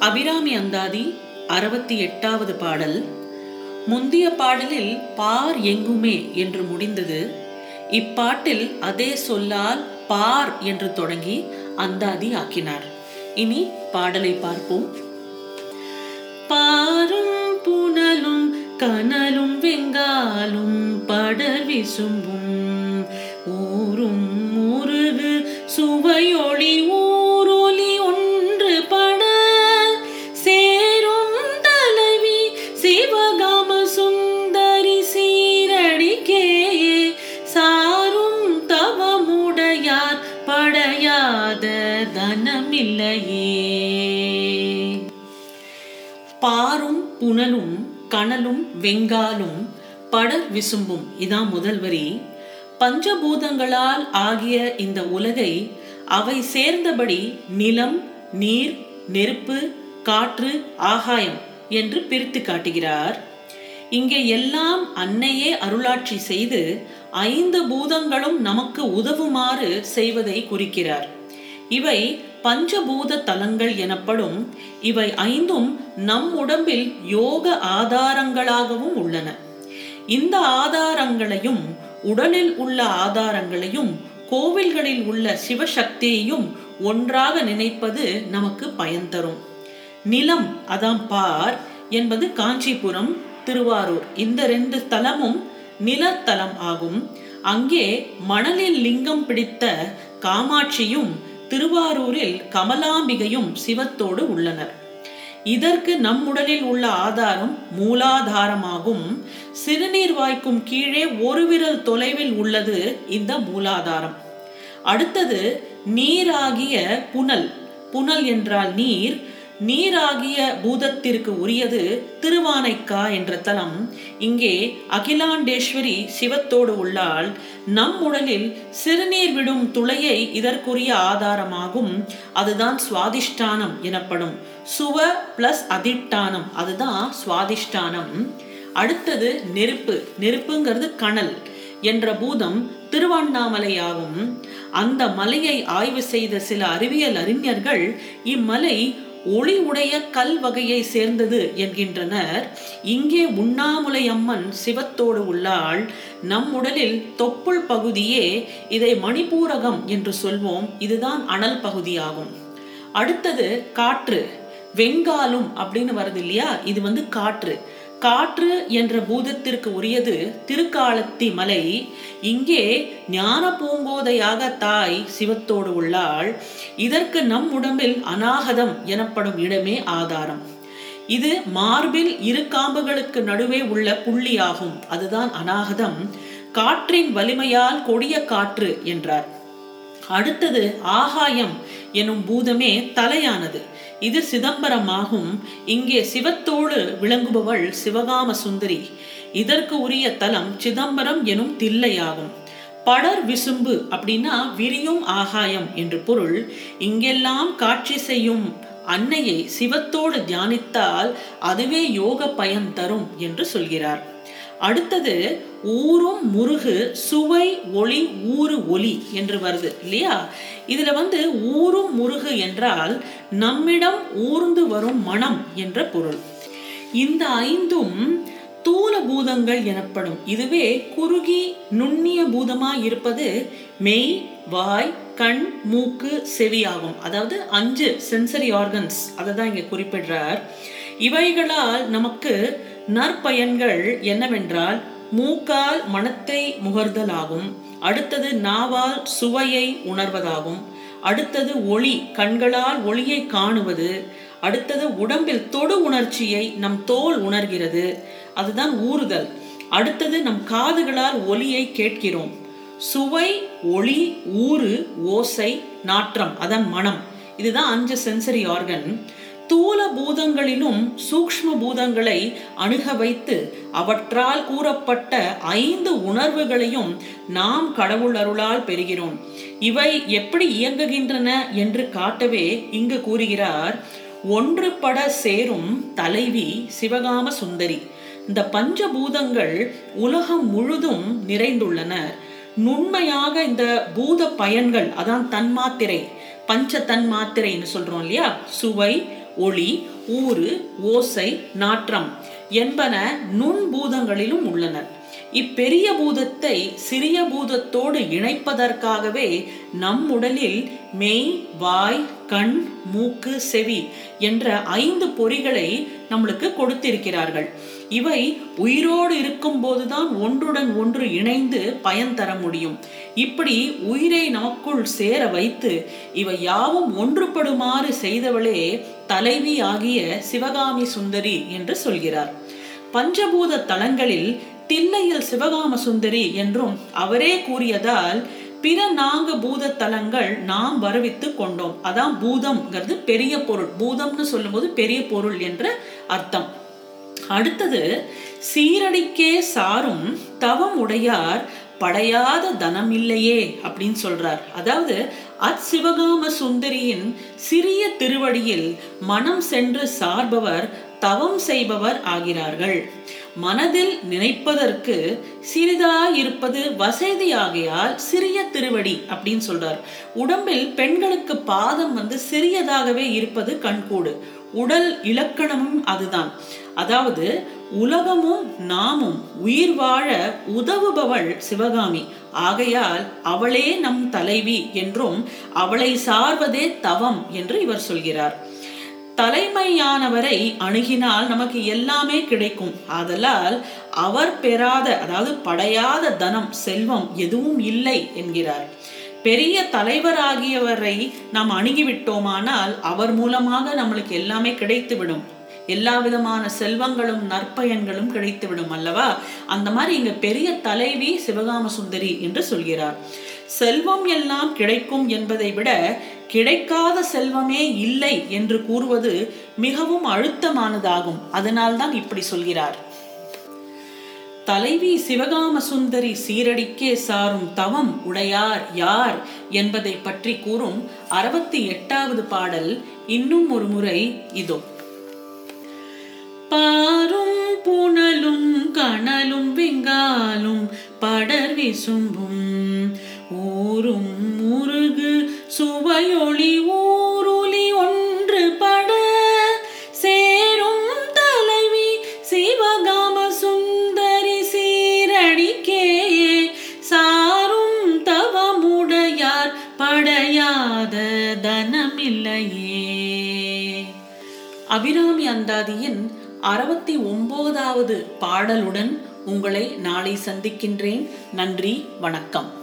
அபிராமி அந்தாதி அறுபத்தி எட்டாவது பாடல். முந்திய பாடலில் பார் எங்குமே என்று முடிந்தது. இப்பாட்டில் அதே சொல்லால் பார் என்று தொடங்கி அந்தாதி ஆக்கினார். இனி பாடலை பார்ப்போம். பாரும் புனலும் கனலும் வெங்காலும் படர் விசும்பும். ஊரும் முருகு சுவையொளி ஊ பாரும் புனலும் கனலும் வெங்காலும் படர் விசும்பும். இதான் முதல் வரி. பஞ்சபூதங்களால் ஆகிய இந்த உலகை அவை சேர்ந்தபடி நிலம் நீர் நெருப்பு காற்று ஆகாயம் என்று பிரித்து காட்டுகிறார். இங்கே எல்லாம் அன்னையே அருளாட்சி செய்து ஐந்து பூதங்களும் நமக்கு உதவுமாறு செய்வதை குறிக்கிறார். இவை பஞ்சபூத தலங்கள் எனப்படும் இவை ஐந்தும் நம் உடம்பில் யோக ஆதாரங்களாகவும் உள்ளன. இந்த ஆதாரங்களையும் உடலில் உள்ள ஆதாரங்களையும் கோவில்களில் உள்ள சிவசக்தியையும் ஒன்றாக நினைப்பது நமக்கு பயன் தரும். நிலம் அதான் பார் என்பது காஞ்சிபுரம் திருவாரூர். இந்த ரெண்டு தலமும் நிலத்தலம் ஆகும். அங்கே மணலில் லிங்கம் பிடித்த காமாட்சியும் திருவாரூரில் கமலாம்பிகையும் சிவத்தோடு உள்ளனர். இதற்கு நம் உடலில் உள்ள ஆதாரம் மூலாதாரமாகும். சிறுநீர் வாய்க்கும் கீழே ஒரு விரல் தொலைவில் உள்ளது இந்த மூலாதாரம். அடுத்தது நீராகிய புனல். புனல் என்றால் நீர். நீராகிய பூதத்திற்கு உரியது திருவானைக்கா என்ற தலம். இங்கே அகிலாண்டேஸ்வரி சிவத்தோடு உள்ளால் நம் உடலில் சிறுநீர் விடும் துளையை இதற்குரிய ஆதாரமாகும். அதுதான் சுவாதிஷ்டானம் எனப்படும். சுவ பிளஸ் அதிஷ்டானம் அதுதான் சுவாதிஷ்டானம். அடுத்தது நெருப்பு. நெருப்புங்கிறது கணல் என்ற பூதம் திருவண்ணாமலையாகும். அந்த மலையை ஆய்வு செய்த சில அறிவியல் அறிஞர்கள் இம்மலை ஒளி உடைய கல் வகையை சேர்ந்தது என்கின்றனர். இங்கே உண்ணாமுலை அம்மன் சிவத்தோடு உள்ளாள். நம் உடலில் தொப்புள் பகுதியே இதை மணிப்பூரகம் என்று சொல்வோம். இதுதான் அனல் பகுதியாகும். அடுத்தது காற்று. வெங்காலும் அப்படின்னு வருது இல்லையா? இது வந்து காற்று. காற்று என்ற பூதத்திற்கு உரியது திருக்காலத்தி மலை. இங்கே ஞான பூங்கோதையாக தாய் சிவத்தோடு உள்ளாள். இதற்கு நம் உடம்பில் அநாகதம் எனப்படும் இடமே ஆதாரம். இது மார்பில் இரு காம்புகளுக்கு நடுவே உள்ள புள்ளியாகும். அதுதான் அநாகதம். காற்றின் வலிமையால் கொடிய காற்று என்றார். அடுத்தது ஆகாயம் எனும் பூதமே தலையானது. இது சிதம்பரமாகும். இங்கே சிவத்தோடு விளங்குபவள் சிவகாம சுந்தரி. இதற்கு உரிய தலம் சிதம்பரம் எனும் தில்லையாகும். படர் விசும்பு அப்படின்னா விரியும் ஆகாயம் என்று பொருள். இங்கெல்லாம் காட்சி செய்யும் அன்னையை சிவத்தோடு தியானித்தால் அதுவே யோக பயன் தரும் என்று சொல்கிறார். அடுத்தது ஊரும் முருகு சுவை ஒளி ஊறு ஒலி என்று வருது இல்லையா? இதுல வந்து ஊரும் முருகு என்றால் நம்மிடம் ஊர்ந்து வரும் மனம் என்ற பொருள். இந்த ஐந்தும் தூல பூதங்கள் எனப்படும். இதுவே குறுகி நுண்ணிய பூதமாக இருப்பது மெய் வாய் கண் மூக்கு செவியாகும் அதாவது அஞ்சு சென்சரி ஆர்கன்ஸ் அதை தான் இங்க குறிப்பிடுறார். இவைகளால் நமக்கு நற்பயன்கள் என்னவென்றால் மூக்கால் மனத்தை முகர்தலாகும். அடுத்தது நாவால் சுவையை உணர்வதாகும். அடுத்தது ஒளி. கண்களால் ஒளியை காணுவது. அடுத்தது உடம்பில் தொடு உணர்ச்சியை நம் தோல் உணர்கிறது. அதுதான் ஊறுதல். அடுத்தது நம் காதுகளால் ஒலியை கேட்கிறோம். சுவை ஒளி ஊறு ஓசை நாற்றம். அதான் மனம். இதுதான் அஞ்சு சென்சரி ஆர்கன் தூல பூதங்களிலும் சூக்ஷ்ம பூதங்களை அணுக வைத்து அவற்றால் கூறப்பட்ட ஐந்து உணர்வுகளையும் நாம் கடவுள் அருளால் பெறுகிறோம். இவை எப்படி இயங்குகின்றன என்று காட்டவே இங்கு கூறுகிறார் ஒன்றுபட சேரும் தலைவி சிவகாம சுந்தரி. இந்த பஞ்சபூதங்கள் உலகம் முழுதும் நிறைந்துள்ளன. நுண்மையாக இந்த பூத பயன்கள் அதான் தன்மாத்திரை பஞ்ச தன்மாத்திரைன்னு சொல்றோம் இல்லையா? சுவை ஒளி ஊறு ஓசை நாற்றம் என்பன நுண்பூதங்களிலும் உள்ளனர் இப்பெரிய பூதத்தை சிறிய பூதத்தோடு இணைப்பதற்காகவே நம் உடலில் மெய் வாய் கண் மூக்கு செவி என்ற ஐந்து பொறிகளை நம்மளுக்கு கொடுத்திருக்கிறார்கள். இவை உயிரோடு இருக்கும் போதுதான் ஒன்றுடன் ஒன்று இணைந்து பயன் தர முடியும். இப்படி உயிரை நமக்குள் சேர வைத்து இவை யாவும் ஒன்றுபடுமாறு செய்தவளே தலைவி ஆகிய சிவகாமி சுந்தரி என்று சொல்கிறார். பஞ்சபூத தலங்களில் தில்லையில் சிவகாம சுந்தரி என்றும் அவரே கூறியதால் பிற நான்கு பூத தலங்கள் நாம் வருவித்து கொண்டோம். அதான் பூதம்ங்கிறது பெரிய பொருள். பூதம்னு சொல்லும்போது பெரிய பொருள் என்ற அர்த்தம். அடுத்தது சீரடிக்கே சாரும் தவம் உடையார் படையாத தனம் இல்லையே அப்படின்னு சொல்றார். அதாவது அத் சிவகாம சுந்தரியின் சிறிய திருவடியில் மனம் சென்று சார்பவர் தவம் செய்பவர் ஆகிறார்கள். மனதில் நினைப்பதற்கு சிறிதாயிருப்பது வசதியாகையால் சிறிய திருவடி அப்படின்னு சொல்றார். உடம்பில் பெண்களுக்கு பாதம் வந்து சிறியதாகவே இருப்பது கண்கூடு. உடல் இலக்கணமும் அதுதான். அதாவது உலகமும் நாமும் உயிர் வாழ உதவுபவள் சிவகாமி. ஆகையால் அவளே நம் தலைவி என்றும் அவளை சார்வதே தவம் என்று இவர் சொல்கிறார். தலைமையானவரை அணுகினால் நமக்கு எல்லாமே கிடைக்கும். ஆதலால் அவர் பெறாத அதாவது படையாத தனம் செல்வம் எதுவும் இல்லை என்கிறார். பெரிய தலைவராகியவரை நாம் அணுகிவிட்டோமானால் அவர் மூலமாக நம்மளுக்கு எல்லாமே கிடைத்துவிடும். எல்லா விதமான செல்வங்களும் நற்பயன்களும் கிடைத்துவிடும் அல்லவா? அந்த மாதிரி இங்க பெரிய தலைவி சிவகாம சுந்தரி என்று சொல்கிறார். செல்வம் எல்லாம் கிடைக்கும் என்பதை விட கிடைக்காத செல்வமே இல்லை என்று கூறுவது மிகவும் அழுத்தமானதாகும். அதனால்தான் இப்படி சொல்கிறார். தலைவி சிவகாம சுந்தரி சீரடிக்கே சாரும் தவம் உடையார் யார் என்பதை பற்றி கூறும் அறுபத்தி எட்டாவது பாடல் இன்னும் ஒரு முறை இதோ. பாரும் புனலும் கனலும் வெங்காலும் படர் விசும்பும் ஊரும் முருகு சுவையொளி ஊருலி ஒன்று பட சேரும் தலைவி சிவகாம சுந்தரி சீரடிக்கே சாரும் தவமுடையார் படையாத தனமில்லையே. அபிராமி அந்தாதியின் அறுபத்தி ஒன்பதாவது பாடலுடன் உங்களை நாளை சந்திக்கின்றேன். நன்றி வணக்கம்.